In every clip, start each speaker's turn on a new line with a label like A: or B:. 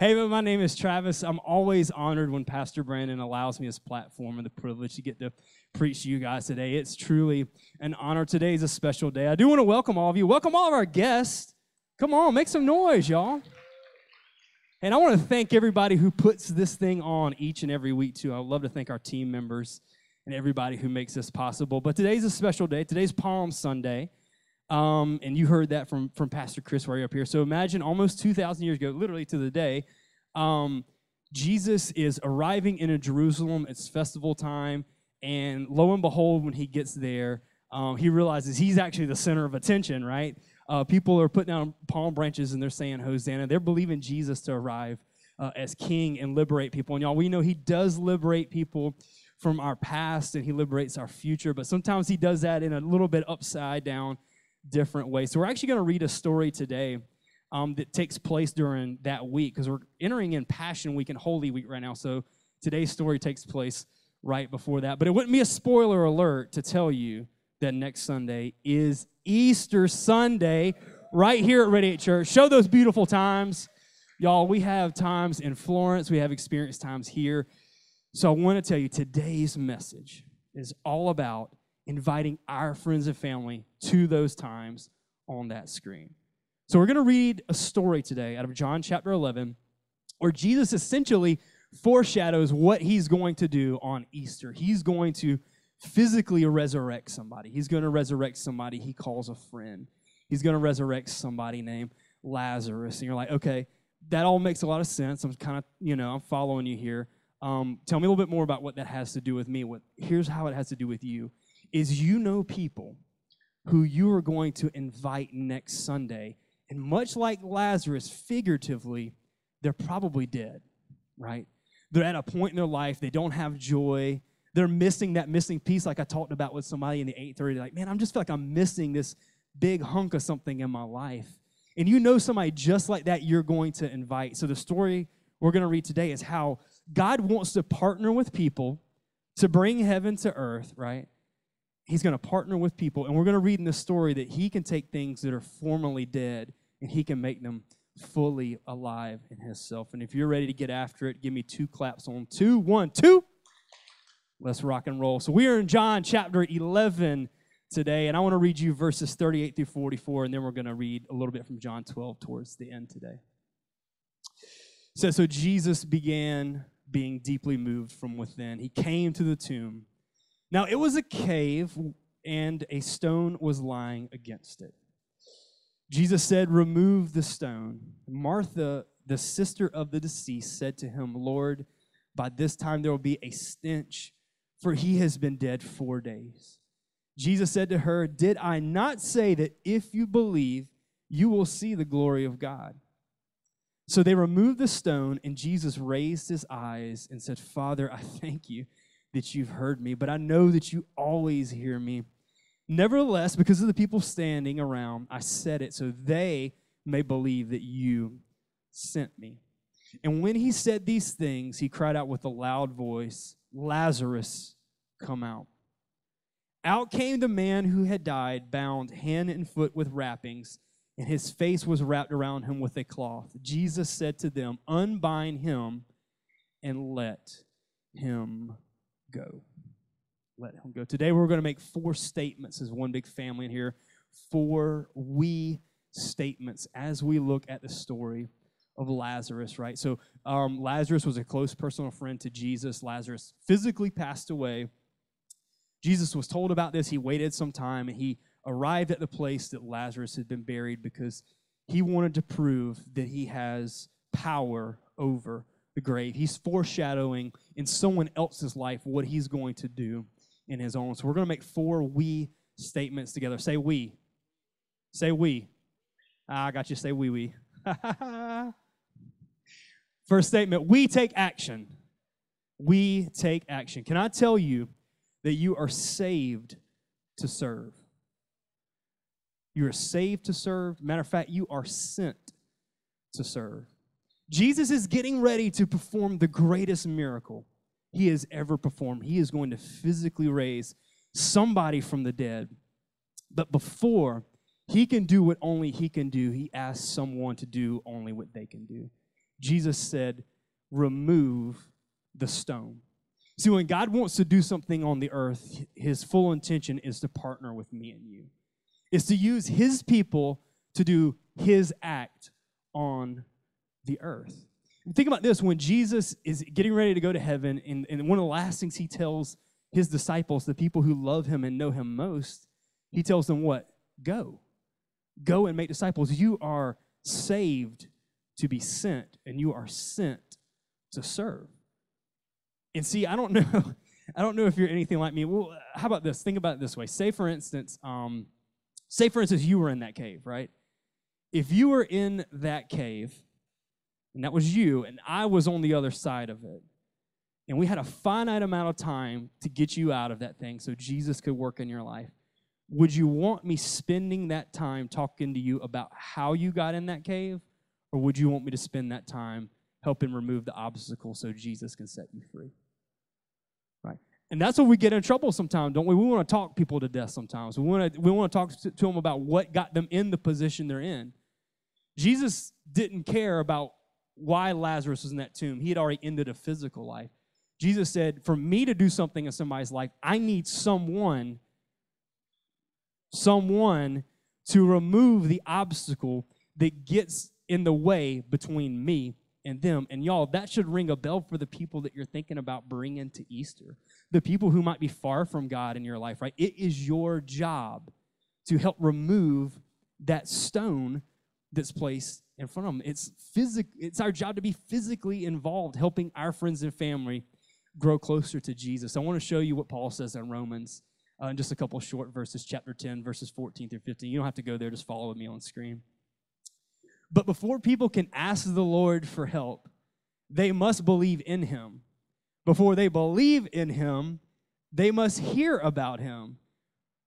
A: Hey, my name is Travis. I'm always honored when Pastor Brandon allows me his platform and the privilege to get to preach to you guys today. It's truly an honor. Today is a special day. I do want to welcome all of you. Welcome all of our guests. Come on, make some noise, y'all. And I want to thank everybody who puts this thing on each and every week, too. I love to thank our team members and everybody who makes this possible. But today's a special day. Today's Palm Sunday. Um, and you heard that from, from Pastor Chris right up here. So imagine almost 2,000 years ago, literally to the day, um, Jesus is arriving in Jerusalem. It's festival time. And lo and behold, when he gets there, um, he realizes he's actually the center of attention, right? Uh, people are putting down palm branches and they're saying Hosanna. They're believing Jesus to arrive uh, as king and liberate people. And y'all, we know he does liberate people from our past and he liberates our future, but sometimes he does that in a little bit upside down different way. So we're actually going to read a story today um, that takes place during that week because we're entering in Passion Week and Holy Week right now. So today's story takes place right before that. But it wouldn't be a spoiler alert to tell you that next Sunday is Easter Sunday right here at Radiate Church. Show those beautiful times. Y'all, we have times in Florence, we have experienced times here. So I want to tell you today's message is all about inviting our friends and family to those times on that screen. So we're going to read a story today out of John chapter 11 where Jesus essentially foreshadows what he's going to do on Easter. He's going to physically resurrect somebody. He's going to resurrect somebody he calls a friend. He's going to resurrect somebody named Lazarus. And you're like, okay, that all makes a lot of sense. I'm kind of, you know, I'm following you here. Um, tell me a little bit more about what that has to do with me. What, here's how it has to do with you is you know people who you are going to invite next Sunday. And much like Lazarus, figuratively, they're probably dead, right? They're at a point in their life, they don't have joy. They're missing that missing piece, like I talked about with somebody in the 830. Like, man, I'm just feel like I'm missing this big hunk of something in my life. And you know somebody just like that you're going to invite. So the story we're going to read today is how God wants to partner with people to bring heaven to earth, right? He's going to partner with people. And we're going to read in this story that he can take things that are formerly dead and he can make them fully alive in himself. And if you're ready to get after it, give me two claps on two, one, two. Let's rock and roll. So we are in John chapter 11 today, and I want to read you verses 38 through 44, and then we're going to read a little bit from John 12 towards the end today. Says, So Jesus began being deeply moved from within. He came to the tomb. Now it was a cave, and a stone was lying against it. Jesus said, Remove the stone. Martha, the sister of the deceased, said to him, Lord, by this time there will be a stench, for he has been dead four days. Jesus said to her, Did I not say that if you believe, you will see the glory of God? So they removed the stone, and Jesus raised his eyes and said, Father, I thank you that you've heard me, but I know that you always hear me. Nevertheless, because of the people standing around, I said it so they may believe that you sent me. And when he said these things, he cried out with a loud voice, Lazarus, come out. Out came the man who had died, bound hand and foot with wrappings, and his face was wrapped around him with a cloth. Jesus said to them, Unbind him and let him go. Let him go. Today we're going to make four statements as one big family in here. Four we statements as we look at the story of Lazarus, right? So um, Lazarus was a close personal friend to Jesus. Lazarus physically passed away. Jesus was told about this. He waited some time and he arrived at the place that Lazarus had been buried because he wanted to prove that he has power over the grave. He's foreshadowing in someone else's life what he's going to do in his own. So we're going to make four we statements together. Say we. Say we. Ah, I got you. Say we, we. First statement we take action. We take action. Can I tell you that you are saved to serve? You are saved to serve. Matter of fact, you are sent to serve. Jesus is getting ready to perform the greatest miracle he has ever performed. He is going to physically raise somebody from the dead. But before he can do what only he can do, he asks someone to do only what they can do. Jesus said, Remove the stone. See, when God wants to do something on the earth, his full intention is to partner with me and you, is to use his people to do his act on the earth. Think about this when Jesus is getting ready to go to heaven, and, and one of the last things he tells his disciples, the people who love him and know him most, he tells them what? Go. Go and make disciples. You are saved to be sent, and you are sent to serve. And see, I don't know, I don't know if you're anything like me. Well, how about this? Think about it this way. Say, for instance, um, say for instance, you were in that cave, right? If you were in that cave, and that was you, and I was on the other side of it, and we had a finite amount of time to get you out of that thing so Jesus could work in your life. Would you want me spending that time talking to you about how you got in that cave? Or would you want me to spend that time helping remove the obstacle so Jesus can set you free? Right? And that's where we get in trouble sometimes, don't we? We want to talk people to death sometimes. We want to, we want to talk to them about what got them in the position they're in. Jesus didn't care about why Lazarus was in that tomb. He had already ended a physical life. Jesus said, For me to do something in somebody's life, I need someone someone to remove the obstacle that gets in the way between me and them. And y'all, that should ring a bell for the people that you're thinking about bringing to Easter. The people who might be far from God in your life, right? It is your job to help remove that stone that's placed in front of them. It's physic it's our job to be physically involved helping our friends and family grow closer to Jesus. I want to show you what Paul says in Romans uh, in just a couple short verses, chapter 10, verses 14 through 15. You don't have to go there, just follow me on screen. But before people can ask the Lord for help, they must believe in him. Before they believe in him, they must hear about him.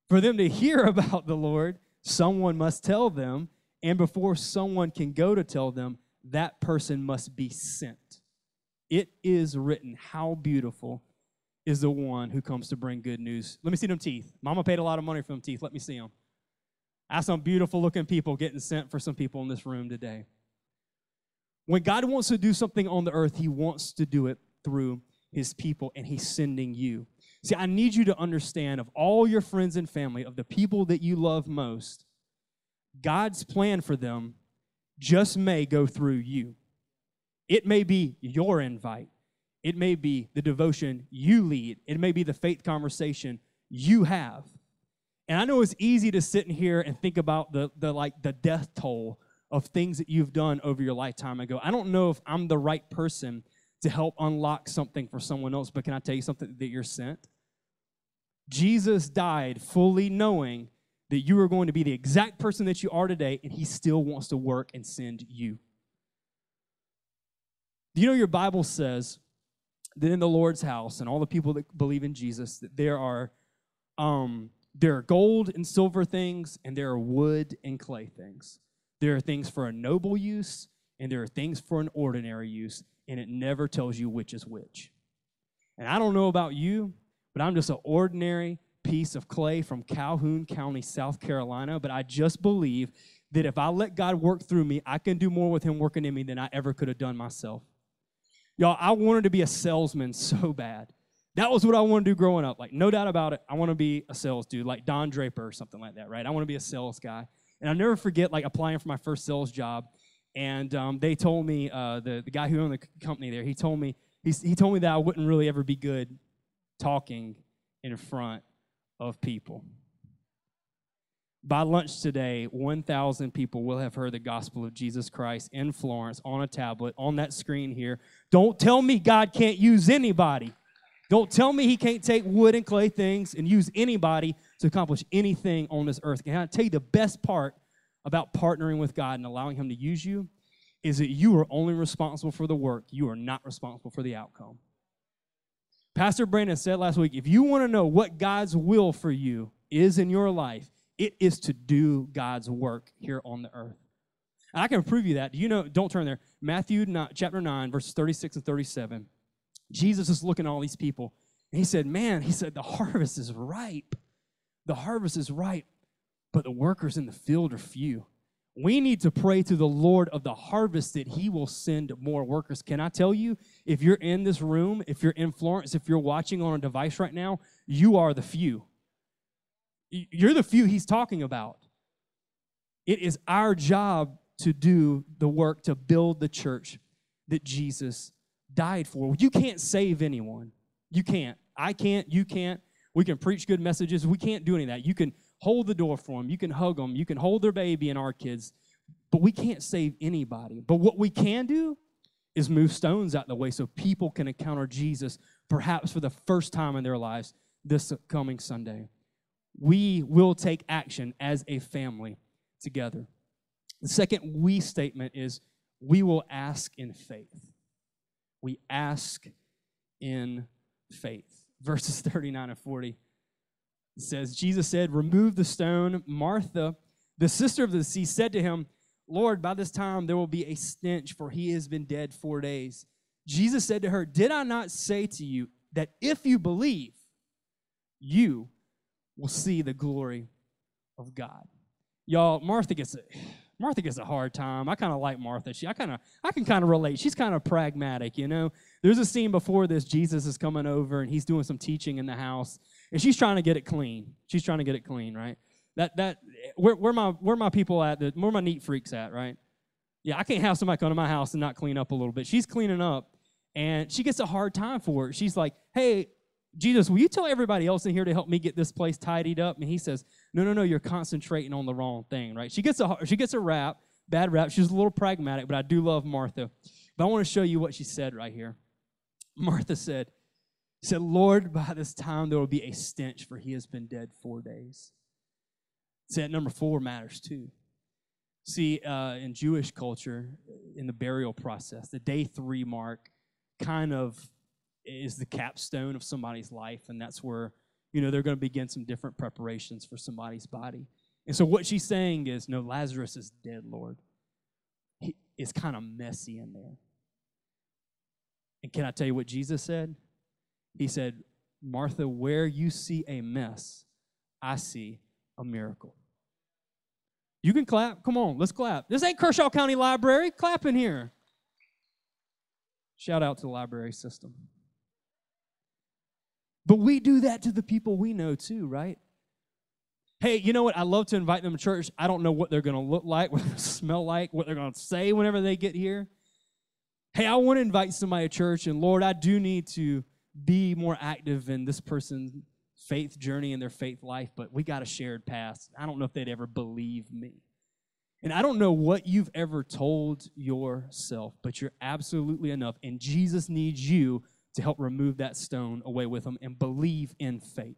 A: For them to hear about the Lord, someone must tell them. And before someone can go to tell them, that person must be sent. It is written, How beautiful is the one who comes to bring good news. Let me see them teeth. Mama paid a lot of money for them teeth. Let me see them. I some beautiful looking people getting sent for some people in this room today. When God wants to do something on the earth, He wants to do it through His people, and He's sending you. See, I need you to understand of all your friends and family, of the people that you love most, God's plan for them just may go through you. It may be your invite. It may be the devotion you lead. It may be the faith conversation you have. And I know it's easy to sit in here and think about the, the like the death toll of things that you've done over your lifetime ago. I don't know if I'm the right person to help unlock something for someone else, but can I tell you something that you're sent? Jesus died fully knowing that you are going to be the exact person that you are today, and he still wants to work and send you. Do you know your Bible says that in the Lord's house and all the people that believe in Jesus, that there are um, there are gold and silver things, and there are wood and clay things. There are things for a noble use, and there are things for an ordinary use, and it never tells you which is which. And I don't know about you, but I'm just an ordinary piece of clay from Calhoun County, South Carolina. But I just believe that if I let God work through me, I can do more with Him working in me than I ever could have done myself. Y'all, I wanted to be a salesman so bad. That was what I wanted to do growing up. Like, no doubt about it, I want to be a sales dude, like Don Draper or something like that, right? I want to be a sales guy. And I'll never forget, like, applying for my first sales job. And um, they told me, uh, the, the guy who owned the company there, he told me, he, he told me that I wouldn't really ever be good talking in front of people. By lunch today, 1,000 people will have heard the gospel of Jesus Christ in Florence on a tablet on that screen here. Don't tell me God can't use anybody. Don't tell me He can't take wood and clay things and use anybody to accomplish anything on this earth. Can I tell you the best part about partnering with God and allowing Him to use you is that you are only responsible for the work, you are not responsible for the outcome. Pastor Brandon said last week if you want to know what God's will for you is in your life, it is to do God's work here on the earth. And I can prove you that. Do you know, don't turn there. Matthew chapter 9, verses 36 and 37. Jesus is looking at all these people. And he said, Man, he said, the harvest is ripe. The harvest is ripe, but the workers in the field are few. We need to pray to the Lord of the harvest that He will send more workers. Can I tell you, if you're in this room, if you're in Florence, if you're watching on a device right now, you are the few. You're the few He's talking about. It is our job to do the work to build the church that Jesus died for. You can't save anyone. You can't. I can't. You can't. We can preach good messages. We can't do any of that. You can hold the door for them. You can hug them. You can hold their baby and our kids. But we can't save anybody. But what we can do is move stones out the way so people can encounter Jesus perhaps for the first time in their lives this coming Sunday. We will take action as a family together. The second we statement is we will ask in faith. We ask in faith. Verses 39 and 40 says, Jesus said, Remove the stone. Martha, the sister of the deceased, said to him, Lord, by this time there will be a stench, for he has been dead four days. Jesus said to her, Did I not say to you that if you believe, you will see the glory of God? Y'all, Martha gets it. Martha gets a hard time. I kind of like Martha. She, I kind of, I can kind of relate. She's kind of pragmatic, you know. There's a scene before this. Jesus is coming over and he's doing some teaching in the house, and she's trying to get it clean. She's trying to get it clean, right? That that where where my where my people at? Where my neat freaks at, right? Yeah, I can't have somebody come to my house and not clean up a little bit. She's cleaning up, and she gets a hard time for it. She's like, "Hey, Jesus, will you tell everybody else in here to help me get this place tidied up? And he says, No, no, no, you're concentrating on the wrong thing, right? She gets a she gets a rap, bad rap. She's a little pragmatic, but I do love Martha. But I want to show you what she said right here. Martha said, said, Lord, by this time there will be a stench, for he has been dead four days. Said number four matters too. See, uh, in Jewish culture, in the burial process, the day three mark kind of is the capstone of somebody's life, and that's where you know they're going to begin some different preparations for somebody's body. And so what she's saying is, no, Lazarus is dead, Lord. He, it's kind of messy in there. And can I tell you what Jesus said? He said, Martha, where you see a mess, I see a miracle. You can clap. Come on, let's clap. This ain't Kershaw County Library. Clap in here. Shout out to the library system. But we do that to the people we know too, right? Hey, you know what? I love to invite them to church. I don't know what they're going to look like, what they smell like, what they're going to say whenever they get here. Hey, I want to invite somebody to church, and Lord, I do need to be more active in this person's faith journey and their faith life, but we got a shared past. I don't know if they'd ever believe me. And I don't know what you've ever told yourself, but you're absolutely enough. And Jesus needs you to help remove that stone away with them and believe in faith.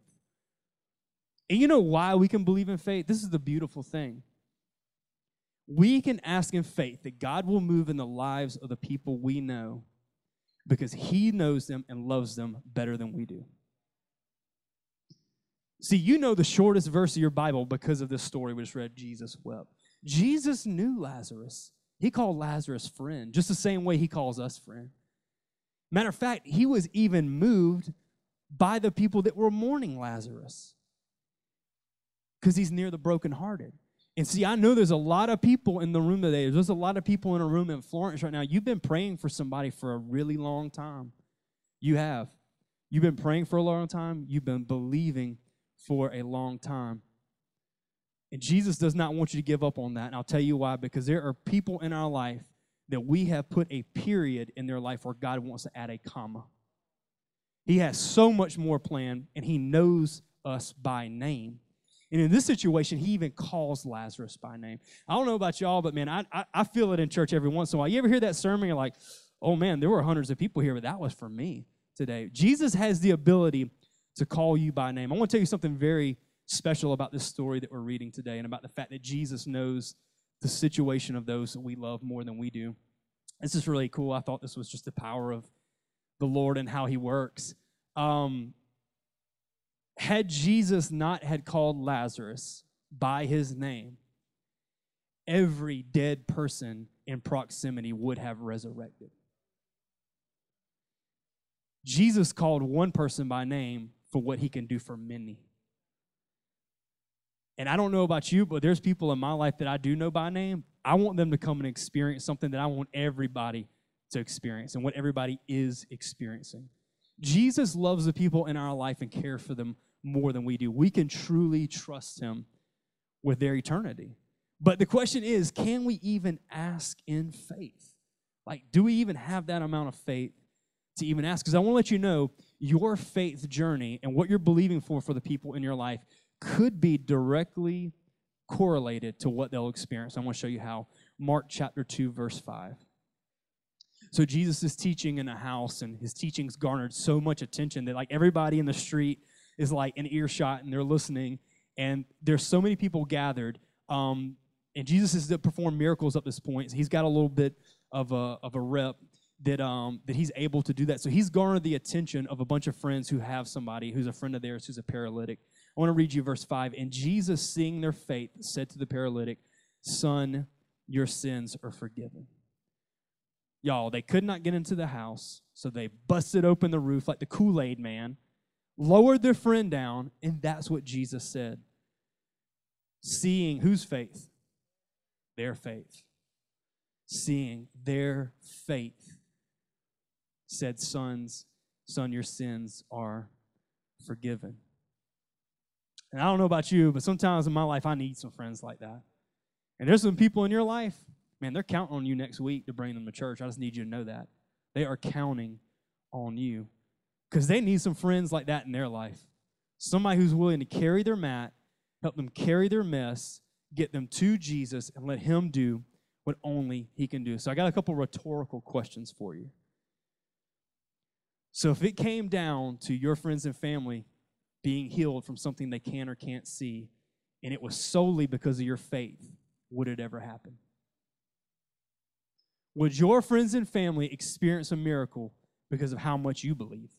A: And you know why we can believe in faith? This is the beautiful thing. We can ask in faith that God will move in the lives of the people we know because He knows them and loves them better than we do. See, you know the shortest verse of your Bible because of this story we just read Jesus wept. Jesus knew Lazarus. He called Lazarus friend, just the same way he calls us friend. Matter of fact, he was even moved by the people that were mourning Lazarus because he's near the brokenhearted. And see, I know there's a lot of people in the room today. There's a lot of people in a room in Florence right now. You've been praying for somebody for a really long time. You have. You've been praying for a long time. You've been believing for a long time. And Jesus does not want you to give up on that. And I'll tell you why because there are people in our life that we have put a period in their life where God wants to add a comma. He has so much more planned, and He knows us by name. And in this situation, He even calls Lazarus by name. I don't know about y'all, but man, I, I, I feel it in church every once in a while. You ever hear that sermon? You're like, oh man, there were hundreds of people here, but that was for me today. Jesus has the ability to call you by name. I want to tell you something very special about this story that we're reading today and about the fact that Jesus knows the situation of those that we love more than we do. This is really cool. I thought this was just the power of the Lord and how He works. Um, had Jesus not had called Lazarus by his name, every dead person in proximity would have resurrected. Jesus called one person by name for what he can do for many. And I don't know about you, but there's people in my life that I do know by name. I want them to come and experience something that I want everybody to experience and what everybody is experiencing. Jesus loves the people in our life and cares for them more than we do. We can truly trust him with their eternity. But the question is can we even ask in faith? Like, do we even have that amount of faith to even ask? Because I want to let you know your faith journey and what you're believing for for the people in your life could be directly correlated to what they'll experience. I want to show you how. Mark chapter 2, verse 5. So Jesus is teaching in a house, and his teachings garnered so much attention that like everybody in the street is like in earshot and they're listening. And there's so many people gathered. Um, and Jesus has performed miracles up this point. So he's got a little bit of a, of a rep that, um, that he's able to do that. So he's garnered the attention of a bunch of friends who have somebody who's a friend of theirs who's a paralytic. I want to read you verse 5. And Jesus, seeing their faith, said to the paralytic, Son, your sins are forgiven. Y'all, they could not get into the house, so they busted open the roof like the Kool Aid man, lowered their friend down, and that's what Jesus said. Seeing whose faith? Their faith. Seeing their faith said, Sons, son, your sins are forgiven. And I don't know about you, but sometimes in my life, I need some friends like that. And there's some people in your life, man, they're counting on you next week to bring them to church. I just need you to know that. They are counting on you because they need some friends like that in their life. Somebody who's willing to carry their mat, help them carry their mess, get them to Jesus, and let Him do what only He can do. So I got a couple rhetorical questions for you. So if it came down to your friends and family being healed from something they can or can't see, and it was solely because of your faith, would it ever happen? Would your friends and family experience a miracle because of how much you believe?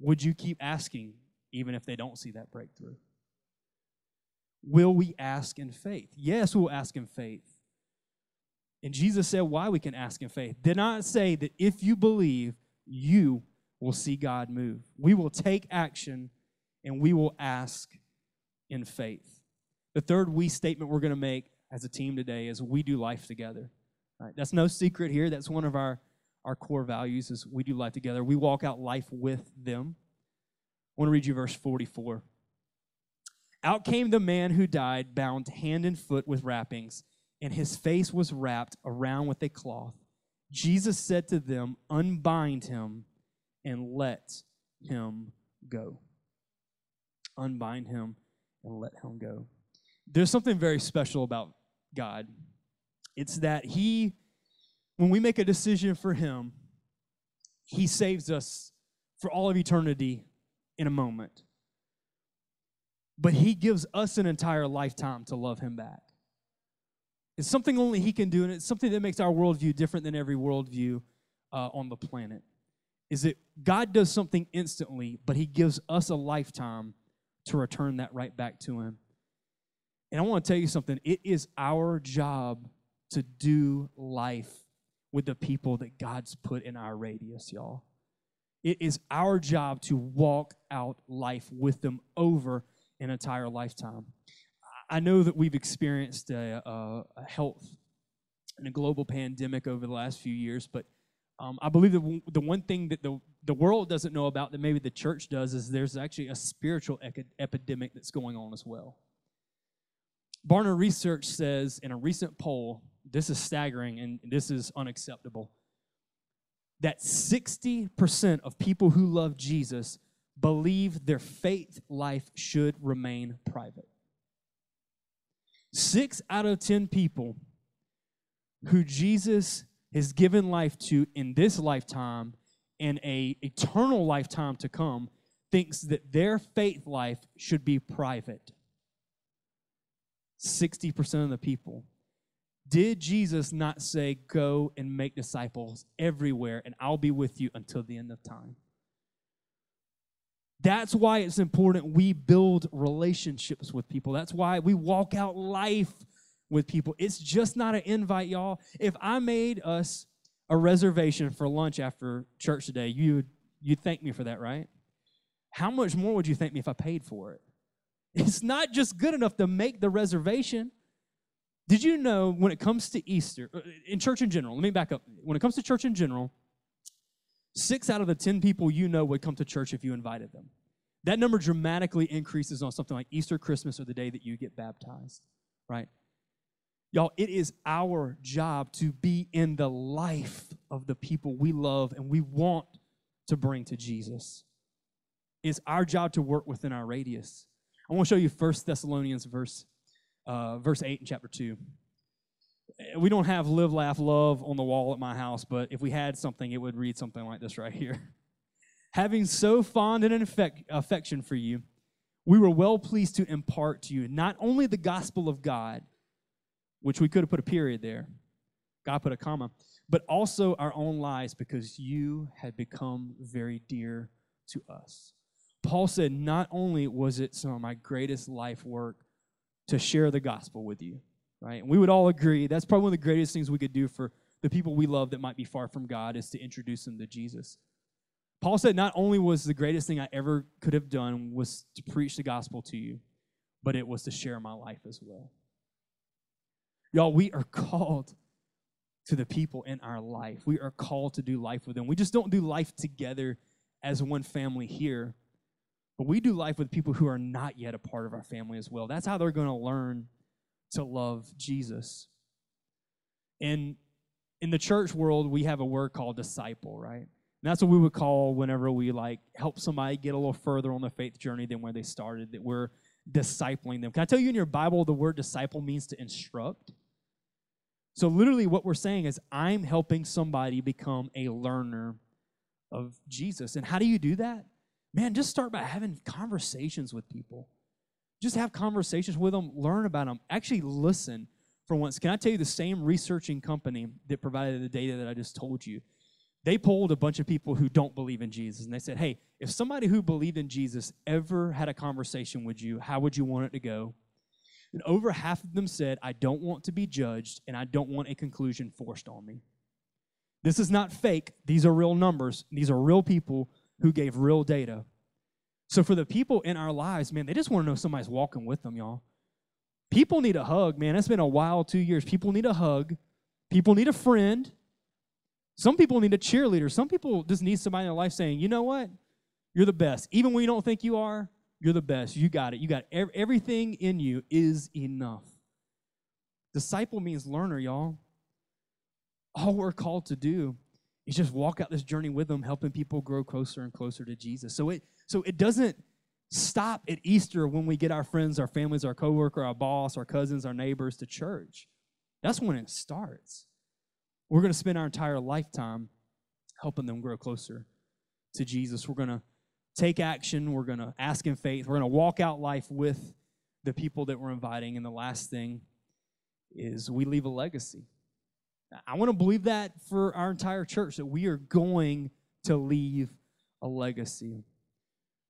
A: Would you keep asking even if they don't see that breakthrough? Will we ask in faith? Yes, we'll ask in faith. And Jesus said why we can ask in faith. Did not say that if you believe, you will see God move. We will take action and we will ask in faith. The third we statement we're going to make as a team today is we do life together. Right? That's no secret here. That's one of our, our core values as we do life together. We walk out life with them. I want to read you verse 44. Out came the man who died, bound hand and foot with wrappings, and his face was wrapped around with a cloth. Jesus said to them, Unbind him and let him go. Unbind him and let him go. There's something very special about God. It's that He, when we make a decision for Him, He saves us for all of eternity in a moment. But He gives us an entire lifetime to love Him back. It's something only He can do, and it's something that makes our worldview different than every worldview uh, on the planet is that God does something instantly, but He gives us a lifetime to return that right back to Him. And I want to tell you something it is our job to do life with the people that God's put in our radius, y'all. It is our job to walk out life with them over an entire lifetime. I know that we've experienced a, a, a health and a global pandemic over the last few years, but um, I believe that the one thing that the, the world doesn't know about that maybe the church does is there's actually a spiritual epidemic that's going on as well. Barna Research says in a recent poll, this is staggering and this is unacceptable, that 60% of people who love Jesus believe their faith life should remain private. Six out of 10 people who Jesus has given life to in this lifetime and a eternal lifetime to come thinks that their faith life should be private 60% of the people did jesus not say go and make disciples everywhere and i'll be with you until the end of time that's why it's important we build relationships with people that's why we walk out life with people. It's just not an invite, y'all. If I made us a reservation for lunch after church today, you'd you'd thank me for that, right? how much more would you thank me if I paid for it? It's not just good enough to make the reservation. Did you know when it comes to Easter, uh, in church in general, let me back up. When it comes to church in general, six out of the 10 people you know would come to church if you invited them. That number dramatically increases on something like Easter, Christmas, or the day that you get baptized, right? Y'all, it is our job to be in the life of the people we love and we want to bring to Jesus. It's our job to work within our radius. I want to show you First Thessalonians verse, uh, verse 8 in chapter 2. We don't have live, laugh, love on the wall at my house, but if we had something, it would read something like this right here. Having so fond an affection for you, we were well pleased to impart to you not only the gospel of God, which we could have put a period there, God put a comma, but also our own lives because you had become very dear to us. Paul said, Not only was it some of my greatest life work to share the gospel with you, right? And we would all agree that's probably one of the greatest things we could do for the people we love that might be far from God is to introduce them to Jesus. Paul said, Not only was the greatest thing I ever could have done was to preach the gospel to you, but it was to share my life as well. Y'all, we are called to the people in our life. We are called to do life with them. We just don't do life together as one family here but we do life with people who are not yet a part of our family as well. That's how they're going to learn to love Jesus. And in the church world, we have a word called disciple, right? And that's what we would call whenever we like help somebody get a little further on the faith journey than where they started, that we're discipling them. Can I tell you in your Bible, the word disciple means to instruct? So, literally, what we're saying is, I'm helping somebody become a learner of Jesus. And how do you do that? Man, just start by having conversations with people. Just have conversations with them, learn about them, actually listen for once. Can I tell you the same researching company that provided the data that I just told you? They polled a bunch of people who don't believe in Jesus, and they said, hey, if somebody who believed in Jesus ever had a conversation with you, how would you want it to go? And over half of them said, I don't want to be judged, and I don't want a conclusion forced on me. This is not fake. These are real numbers. These are real people who gave real data. So for the people in our lives, man, they just want to know somebody's walking with them, y'all. People need a hug, man. It's been a while, two years. People need a hug. People need a friend. Some people need a cheerleader. Some people just need somebody in their life saying, you know what? You're the best. Even when you don't think you are, you're the best. You got it. You got everything in you is enough. Disciple means learner, y'all. All we're called to do is just walk out this journey with them, helping people grow closer and closer to Jesus. So it so it doesn't stop at Easter when we get our friends, our families, our coworker, our boss, our cousins, our neighbors to church. That's when it starts. We're going to spend our entire lifetime helping them grow closer to Jesus. We're going to take action. We're going to ask in faith. We're going to walk out life with the people that we're inviting. And the last thing is we leave a legacy. I want to believe that for our entire church, that we are going to leave a legacy.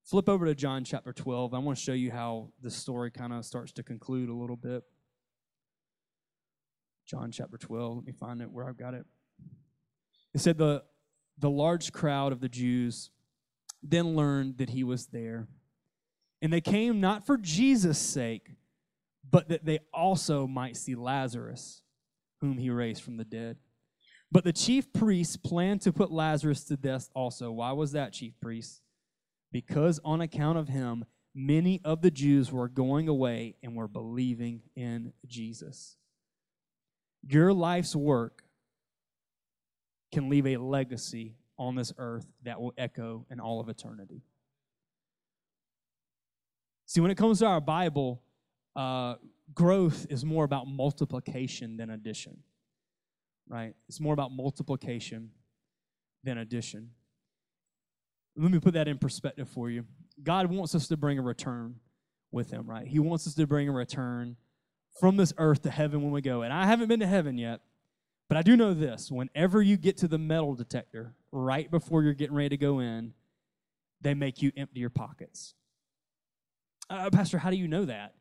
A: Flip over to John chapter 12. I want to show you how the story kind of starts to conclude a little bit. John chapter 12. Let me find it where I've got it. It said, The, the large crowd of the Jews then learned that he was there. And they came not for Jesus' sake, but that they also might see Lazarus whom he raised from the dead. But the chief priests planned to put Lazarus to death also. Why was that, chief priests? Because on account of him, many of the Jews were going away and were believing in Jesus. Your life's work can leave a legacy on this earth that will echo in all of eternity. See, when it comes to our Bible, uh, growth is more about multiplication than addition, right? It's more about multiplication than addition. Let me put that in perspective for you. God wants us to bring a return with Him, right? He wants us to bring a return from this earth to heaven when we go. And I haven't been to heaven yet, but I do know this whenever you get to the metal detector, right before you're getting ready to go in, they make you empty your pockets. Uh, Pastor, how do you know that?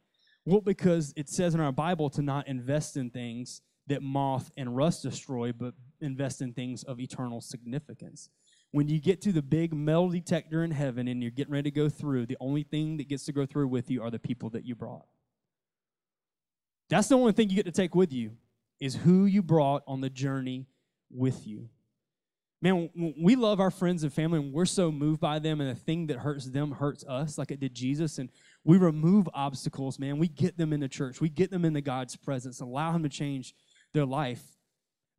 A: Well, because it says in our Bible to not invest in things that moth and rust destroy, but invest in things of eternal significance. when you get to the big metal detector in heaven and you're getting ready to go through, the only thing that gets to go through with you are the people that you brought. That's the only thing you get to take with you is who you brought on the journey with you. Man, we love our friends and family and we're so moved by them, and the thing that hurts them hurts us, like it did Jesus. And we remove obstacles, man. We get them into church, we get them into God's presence, allow Him to change their life.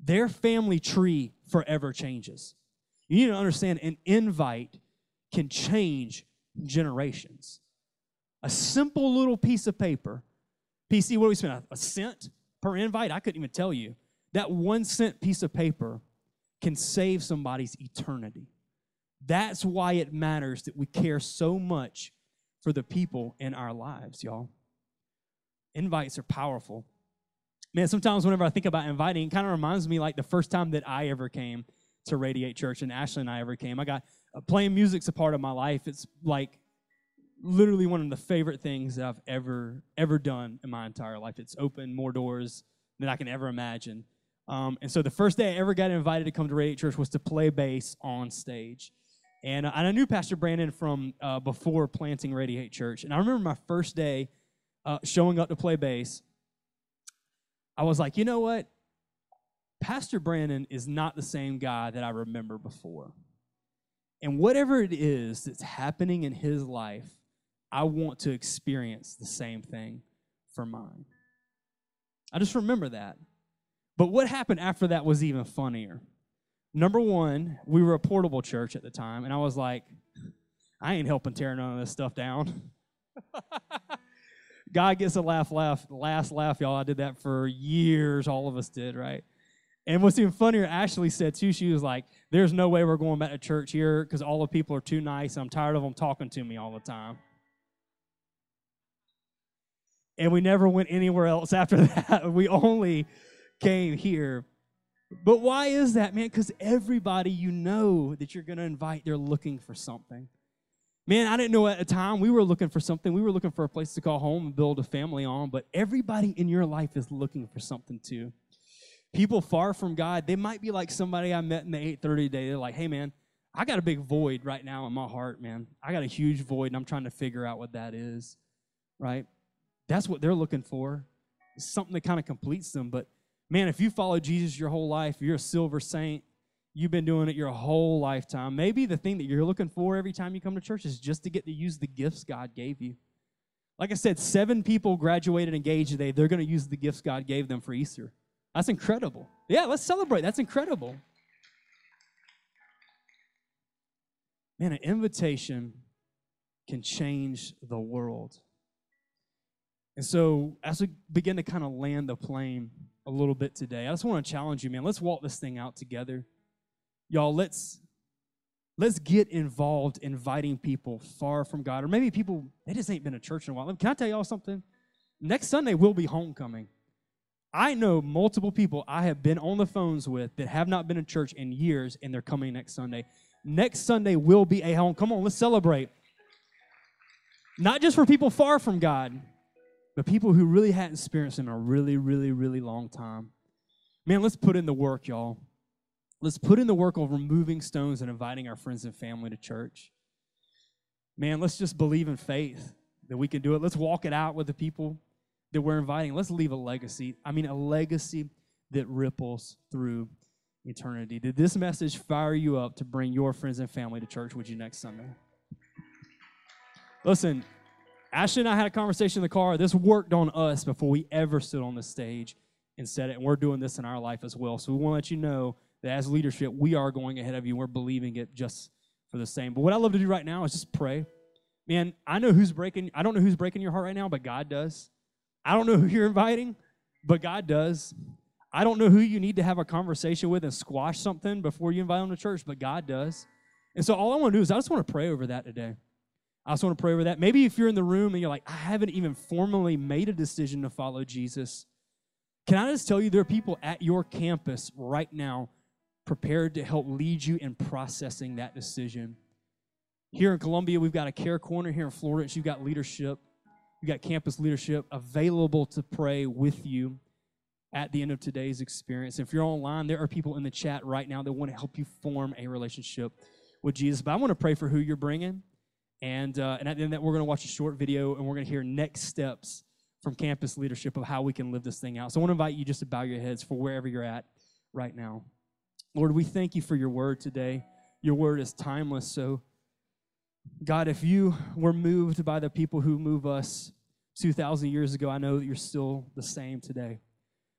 A: Their family tree forever changes. You need to understand an invite can change generations. A simple little piece of paper, PC, what do we spend? A cent per invite? I couldn't even tell you. That one cent piece of paper can save somebody's eternity. That's why it matters that we care so much for the people in our lives, y'all. Invites are powerful. Man, sometimes whenever I think about inviting, it kind of reminds me like the first time that I ever came to Radiate Church and Ashley and I ever came. I got uh, playing music's a part of my life. It's like literally one of the favorite things I've ever ever done in my entire life. It's opened more doors than I can ever imagine. Um, and so the first day I ever got invited to come to Radiate Church was to play bass on stage. And, uh, and I knew Pastor Brandon from uh, before planting Radiate Church. And I remember my first day uh, showing up to play bass. I was like, you know what? Pastor Brandon is not the same guy that I remember before. And whatever it is that's happening in his life, I want to experience the same thing for mine. I just remember that. But what happened after that was even funnier. Number one, we were a portable church at the time, and I was like, I ain't helping tear none of this stuff down. God gets a laugh, laugh, last laugh, y'all. I did that for years. All of us did, right? And what's even funnier, Ashley said too, she was like, There's no way we're going back to church here because all the people are too nice. I'm tired of them talking to me all the time. And we never went anywhere else after that. We only came here. But why is that, man? Because everybody you know that you're going to invite, they're looking for something. Man, I didn't know at the time we were looking for something. We were looking for a place to call home and build a family on, but everybody in your life is looking for something too. People far from God, they might be like somebody I met in the 830 day. They're like, hey, man, I got a big void right now in my heart, man. I got a huge void, and I'm trying to figure out what that is, right? That's what they're looking for. Something that kind of completes them. But man, if you follow Jesus your whole life, you're a silver saint, you've been doing it your whole lifetime. Maybe the thing that you're looking for every time you come to church is just to get to use the gifts God gave you. Like I said, seven people graduated engaged today. They're going to use the gifts God gave them for Easter. That's incredible. Yeah, let's celebrate. That's incredible. Man, an invitation can change the world. And so, as we begin to kind of land the plane a little bit today, I just want to challenge you, man. Let's walk this thing out together. Y'all, let's let's get involved inviting people far from God, or maybe people they just ain't been to church in a while. Can I tell y'all something? Next Sunday will be homecoming. I know multiple people I have been on the phones with that have not been in church in years, and they're coming next Sunday. Next Sunday will be a home. Come on, let's celebrate. Not just for people far from God, but people who really hadn't experienced Him in a really, really, really long time. Man, let's put in the work, y'all. Let's put in the work of removing stones and inviting our friends and family to church. Man, let's just believe in faith that we can do it. Let's walk it out with the people that we're inviting. Let's leave a legacy. I mean, a legacy that ripples through eternity. Did this message fire you up to bring your friends and family to church with you next Sunday? Listen, Ashley and I had a conversation in the car. This worked on us before we ever stood on the stage and said it. And we're doing this in our life as well. So we want to let you know that as leadership, we are going ahead of you. We're believing it just for the same. But what I love to do right now is just pray. Man, I know who's breaking, I don't know who's breaking your heart right now, but God does. I don't know who you're inviting, but God does. I don't know who you need to have a conversation with and squash something before you invite them to church, but God does. And so all I want to do is I just want to pray over that today. I also want to pray over that. Maybe if you're in the room and you're like, I haven't even formally made a decision to follow Jesus, can I just tell you there are people at your campus right now prepared to help lead you in processing that decision? Here in Columbia, we've got a care corner. Here in Florida, you've got leadership. You've got campus leadership available to pray with you at the end of today's experience. If you're online, there are people in the chat right now that want to help you form a relationship with Jesus. But I want to pray for who you're bringing. And, uh, and at the end that, we're going to watch a short video and we're going to hear next steps from campus leadership of how we can live this thing out. So I want to invite you just to bow your heads for wherever you're at right now. Lord, we thank you for your word today. Your word is timeless. So, God, if you were moved by the people who move us 2,000 years ago, I know that you're still the same today.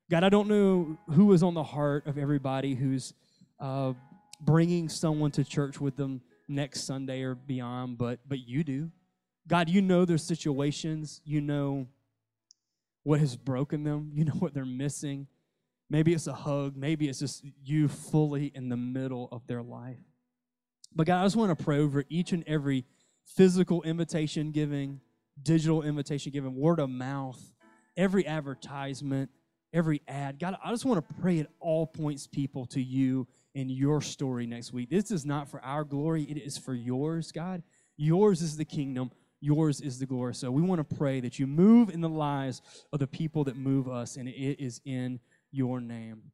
A: God, I don't know who is on the heart of everybody who's uh, bringing someone to church with them next Sunday or beyond, but but you do. God, you know their situations. You know what has broken them. You know what they're missing. Maybe it's a hug. Maybe it's just you fully in the middle of their life. But God, I just want to pray over each and every physical invitation giving, digital invitation giving, word of mouth, every advertisement, every ad. God, I just want to pray it all points people to you in your story next week. This is not for our glory, it is for yours, God. Yours is the kingdom, yours is the glory. So we want to pray that you move in the lives of the people that move us, and it is in your name.